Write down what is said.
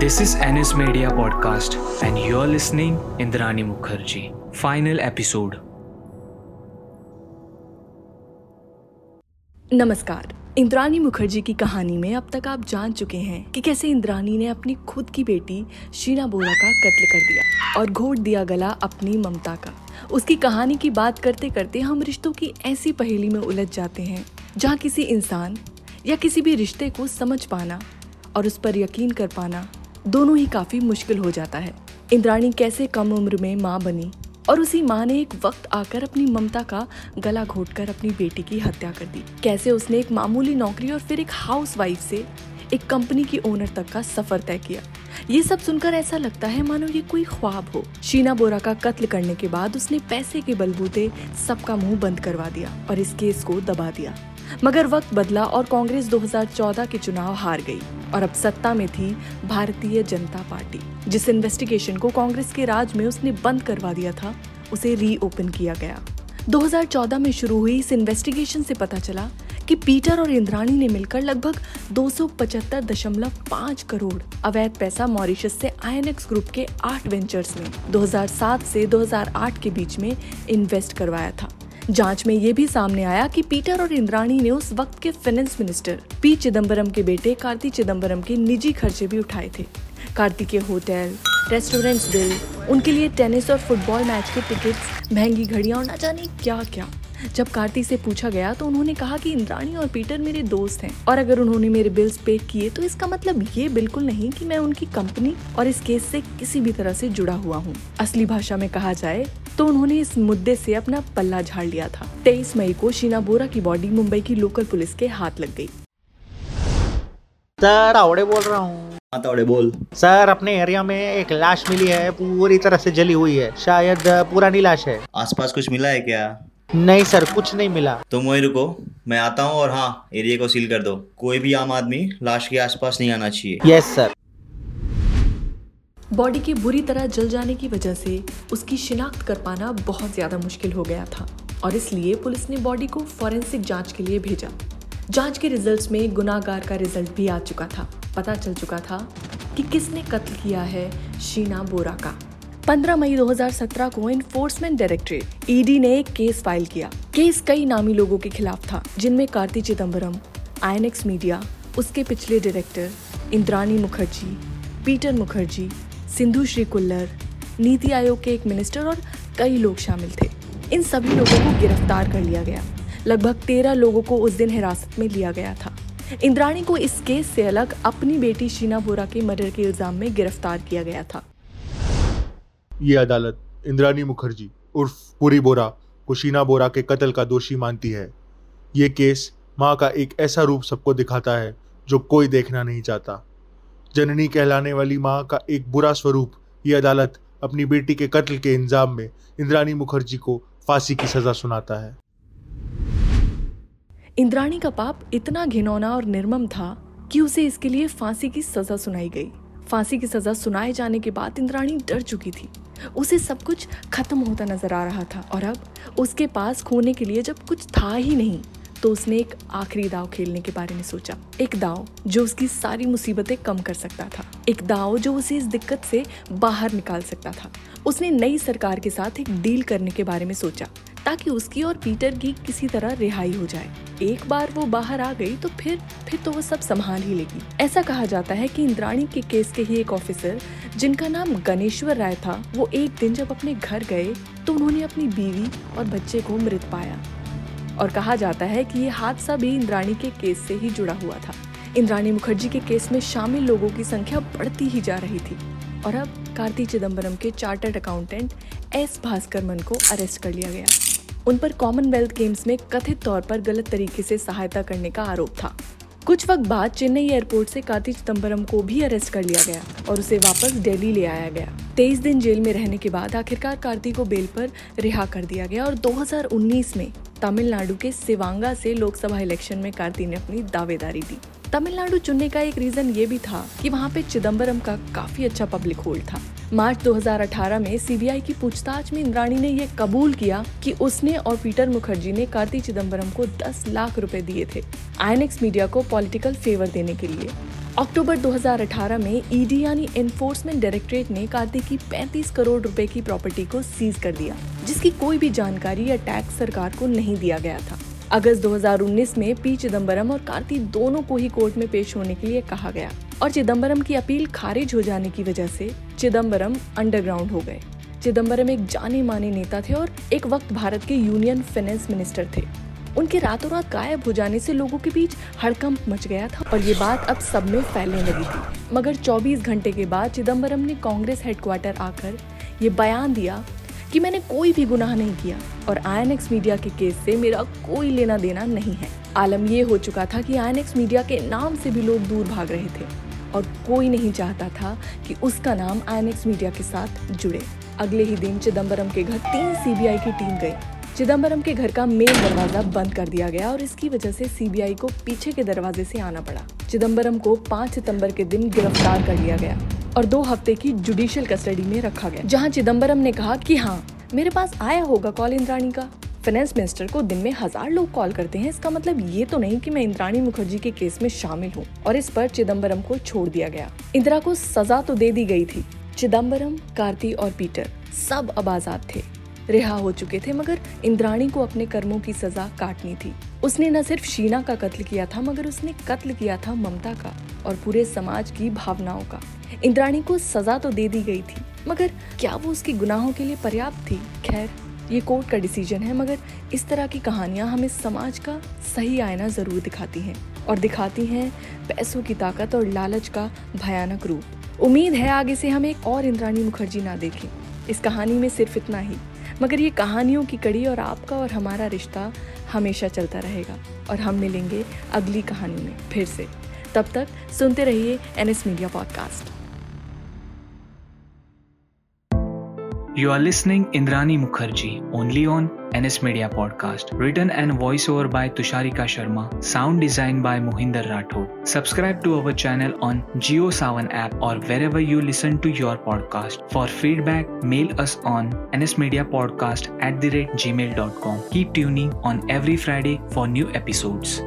This is NS Media Podcast, and you're listening Indrani Mukherjee. Final episode. नमस्कार इंद्रानी मुखर्जी की कहानी में अब तक आप जान चुके हैं कि कैसे इंद्रानी ने अपनी खुद की बेटी शीना बोरा का कत्ल कर दिया और घोट दिया गला अपनी ममता का उसकी कहानी की बात करते करते हम रिश्तों की ऐसी पहेली में उलझ जाते हैं जहाँ किसी इंसान या किसी भी रिश्ते को समझ पाना और उस पर यकीन कर पाना दोनों ही काफ़ी मुश्किल हो जाता है। इंद्राणी कैसे कम उम्र में माँ बनी और उसी माँ ने एक वक्त आकर अपनी ममता का गला घोटकर अपनी बेटी की हत्या कर दी। कैसे उसने एक मामूली नौकरी और फिर एक हाउस वाइफ से एक कंपनी की ओनर तक का सफ़र तय किया। ये सब सुनकर ऐसा लगता है मानो ये कोई ख्वाब हो। शीना बोरा का कत्ल करने के बाद उसने पैसे के बलबूते सबका मुँह बंद करवा दिया और इस केस को दबा दिया। मगर वक्त बदला और कांग्रेस 2014 के चुनाव हार गई और अब सत्ता में थी भारतीय जनता पार्टी। जिस इन्वेस्टिगेशन को कांग्रेस के राज में उसने बंद करवा दिया था, उसे रीओपन किया गया। 2014 में शुरू हुई इस इन्वेस्टिगेशन से पता चला कि पीटर और इंद्राणी ने मिलकर लगभग 275.5 करोड़ अवैध पैसा मॉरिशस से आईएनएक्स ग्रुप के आठ वेंचर्स में 2007 से 2008 के बीच में इन्वेस्ट करवाया था। जाँच में ये भी सामने आया कि पीटर और इंद्राणी ने उस वक्त के फाइनेंस मिनिस्टर पी चिदम्बरम के बेटे, कार्ति चिदम्बरम के निजी खर्चे भी उठाए थे। कार्ति के होटल रेस्टोरेंट्स बिल उनके लिए टेनिस और फुटबॉल मैच के टिकट महँगी घड़ियाँ और न जाने क्या क्या जब कार्ति से पूछा गया तो उन्होंने कहा कि इंद्राणी और पीटर मेरे दोस्त हैं। और अगर उन्होंने मेरे बिल्स पे किए तो इसका मतलब ये बिल्कुल नहीं कि मैं उनकी कंपनी और इस केस से किसी भी तरह से जुड़ा हुआ हूँ। असली भाषा में कहा जाए तो उन्होंने इस मुद्दे से अपना पल्ला झाड़ लिया था। तेईस मई को शीना बोरा की बॉडी मुंबई की लोकल पुलिस के हाथ लग गई। सर आवड़े बोल रहा हूँ। हाँ बोल। सर अपने एरिया में एक लाश मिली है पूरी तरह से जली हुई है। शायद पुरानी लाश है। आसपास कुछ मिला है क्या? नहीं सर कुछ नहीं मिला। तुम वहीं रुको मैं आता हूँ और हाँ एरिया को सील कर दो। कोई भी आम आदमी लाश के आसपास नहीं आना चाहिए। यस सर बॉडी के बुरी तरह जल जाने की वजह से उसकी शिनाख्त कर पाना बहुत ज़्यादा मुश्किल हो गया था और इसलिए पुलिस ने बॉडी को फॉरेंसिक जाँच के लिए भेजा। जाँच के रिजल्ट्स में गुनाहगार का रिज़ल्ट भी आ चुका था। पता चल चुका था कि किसने कत्ल किया है शीना बोरा का। 15 मई 2017 को इन्फोर्समेंट डायरेक्टरेट ईडी ने एक केस फ़ाइल किया। केस कई नामी लोगों के खिलाफ था, जिनमें कार्ति चिदम्बरम आईएनएक्स मीडिया उसके पिछले डायरेक्टर इंद्रानी मुखर्जी, पीटर मुखर्जी, सिंधु श्री कुल्लर, नीति आयोग के एक मिनिस्टर और कई लोग शामिल थे। इन सभी लोगों को गिरफ़्तार कर लिया गया। लगभग तेरह लोगों को उस दिन हिरासत में लिया गया था। इंद्राणी को इस केस से अलग अपनी बेटी शीना बोरा के मर्डर के इल्ज़ाम में गिरफ़्तार किया गया था। ये अदालत इंद्रानी मुखर्जी उर्फ़ पुरी बोरा को शीना बोरा के कत्ल का दोषी मानती है। ये केस माँ का एक ऐसा रूप सबको दिखाता है जो कोई देखना नहीं चाहता। जननी कहलाने वाली माँ का एक बुरा स्वरूप ये अदालत अपनी बेटी के कत्ल के इंजाम में इंद्रानी मुखर्जी को फांसी की सजा सुनाता है। इंद्राणी का पाप इतना घिनौना और निर्मम था कि उसे इसके लिए फांसी की सजा सुनाई गई। फांसी की सजा सुनाए जाने के बाद इंद्राणी डर चुकी थी। उसे सब कुछ खत्म होता नज़र आ रहा था और अब उसके पास खोने के लिए जब कुछ था ही नहीं तो उसने एक आखिरी दाव खेलने के बारे में सोचा। एक दाव जो उसकी सारी मुसीबतें कम कर सकता था। एक दाव जो उसे इस दिक्कत से बाहर निकाल सकता था। उसने नई सरकार के साथ एक डील करने के बारे में सोचा। ताकि उसकी और पीटर की किसी तरह रिहाई हो जाए। एक बार वो बाहर आ गई तो फिर फिर तो वो सब संभाल ही लेगी। ऐसा कहा जाता है कि इंद्राणी के केस के ही एक ऑफिसर, जिनका नाम गणेश्वर राय था, वो एक दिन जब अपने घर गए तो उन्होंने अपनी बीवी और बच्चे को मृत पाया। और कहा जाता है कि ये हादसा भी इंद्राणी के केस से ही जुड़ा हुआ था। इंद्राणी मुखर्जी के केस में शामिल लोगों की संख्या बढ़ती ही जा रही थी। और अब कार्ति चिदम्बरम के चार्टर्ड अकाउंटेंट एस भास्कर मन को अरेस्ट कर लिया गया। उन पर कॉमनवेल्थ गेम्स में कथित तौर पर गलत तरीके से सहायता करने का आरोप था। कुछ वक्त बाद चेन्नई एयरपोर्ट से कार्ति चिदम्बरम को भी अरेस्ट कर लिया गया और उसे वापस दिल्ली ले आया गया। तेईस दिन जेल में रहने के बाद आखिरकार कार्ति को बेल पर रिहा कर दिया गया और 2019 में तमिलनाडु के सिवांगा से लोकसभा इलेक्शन में कार्ति ने अपनी दावेदारी दी। तमिलनाडु चुनने का एक रीजन ये भी था कि वहाँ पे चिदम्बरम का काफ़ी अच्छा पब्लिक होल्ड था। मार्च 2018 में सीबीआई की पूछताछ में इंद्राणी ने यह कबूल किया कि उसने और पीटर मुखर्जी ने कार्ति चिदम्बरम को 10 लाख रुपए दिए थे आईएनएक्स मीडिया को पॉलिटिकल फेवर देने के लिए। अक्टूबर 2018 में ईडी यानी एनफोर्समेंट डायरेक्टरेट ने कार्तिक की 35 करोड़ रुपए की प्रॉपर्टी को सीज कर दिया, जिसकी कोई भी जानकारी या टैक्स सरकार को नहीं दिया गया था। अगस्त 2019 में पी चिदम्बरम और कार्ति दोनों को ही कोर्ट में पेश होने के लिए कहा गया और चिदम्बरम की अपील खारिज हो जाने की वजह से चिदम्बरम अंडरग्राउंड हो गए। चिदम्बरम एक जाने माने नेता थे और एक वक्त भारत के यूनियन फाइनेंस मिनिस्टर थे। उनके रातों रात गायब हो जाने से लोगों के बीच हड़कंप मच गया था और ये बात अब सब में फैलने लगी थी। मगर 24 घंटे के बाद चिदम्बरम ने कांग्रेस हेडक्वार्टर आकर ये बयान दिया कि मैंने कोई भी गुनाह नहीं किया और आईएनएक्स मीडिया के केस से मेरा कोई लेना देना नहीं है। आलम ये हो चुका था कि आईएनएक्स मीडिया के नाम से भी लोग दूर भाग रहे थे और कोई नहीं चाहता था कि उसका नाम आईएनएक्स मीडिया के साथ जुड़े। अगले ही दिन चिदम्बरम के घर तीन सीबीआई की टीम गई। चिदम्बरम के घर का मेन दरवाज़ा बंद कर दिया गया और इसकी वजह से सीबीआई को पीछे के दरवाजे से आना पड़ा। चिदम्बरम को 5 सितंबर के दिन गिरफ़्तार कर लिया गया। और दो हफ़्ते की जुडिशियल कस्टडी में रखा गया। जहाँ चिदम्बरम ने कहा कि हाँ मेरे पास आया होगा कॉल इंद्राणी का। फाइनेंस मिनिस्टर को दिन में हज़ार लोग कॉल करते हैं। इसका मतलब ये तो नहीं कि मैं इंद्राणी मुखर्जी के केस में शामिल हूँ और इस पर चिदम्बरम को छोड़ दिया गया। इंदिरा को सजा तो दे दी गई थी। चिदम्बरम कार्ति और पीटर सब अब आज़ाद थे। रिहा हो चुके थे, मगर इंद्राणी को अपने कर्मों की सजा काटनी थी। उसने न सिर्फ़ शीना का कत्ल किया था, मगर उसने कत्ल किया था ममता का और पूरे समाज की भावनाओं का। इंद्राणी को सजा तो दे दी गई थी, मगर क्या वो उसकी गुनाहों के लिए पर्याप्त थी? खैर, ये कोर्ट का डिसीज़न है, मगर इस तरह की कहानियाँ हमें समाज का सही आईना ज़रूर दिखाती हैं, और दिखाती हैं पैसों की ताकत और लालच का भयानक रूप। उम्मीद है आगे से हम एक और इंद्राणी मुखर्जी ना देखें। इस कहानी में सिर्फ़ इतना ही, मगर ये कहानियों की कड़ी और आपका और हमारा रिश्ता हमेशा चलता रहेगा, और हम मिलेंगे अगली कहानी में फिर से। तब तक सुनते रहिए NS media podcast. You are listening Indrani Mukherjee only on NS Media Podcast. Written and voiceover by Tusharika Sharma. Sound design by Mohinder Rathod. Subscribe to our channel on JioSavan app or wherever you listen to your podcast. For feedback, mail us on nsmediapodcast at the rate gmail.com. Keep tuning on every Friday for new episodes.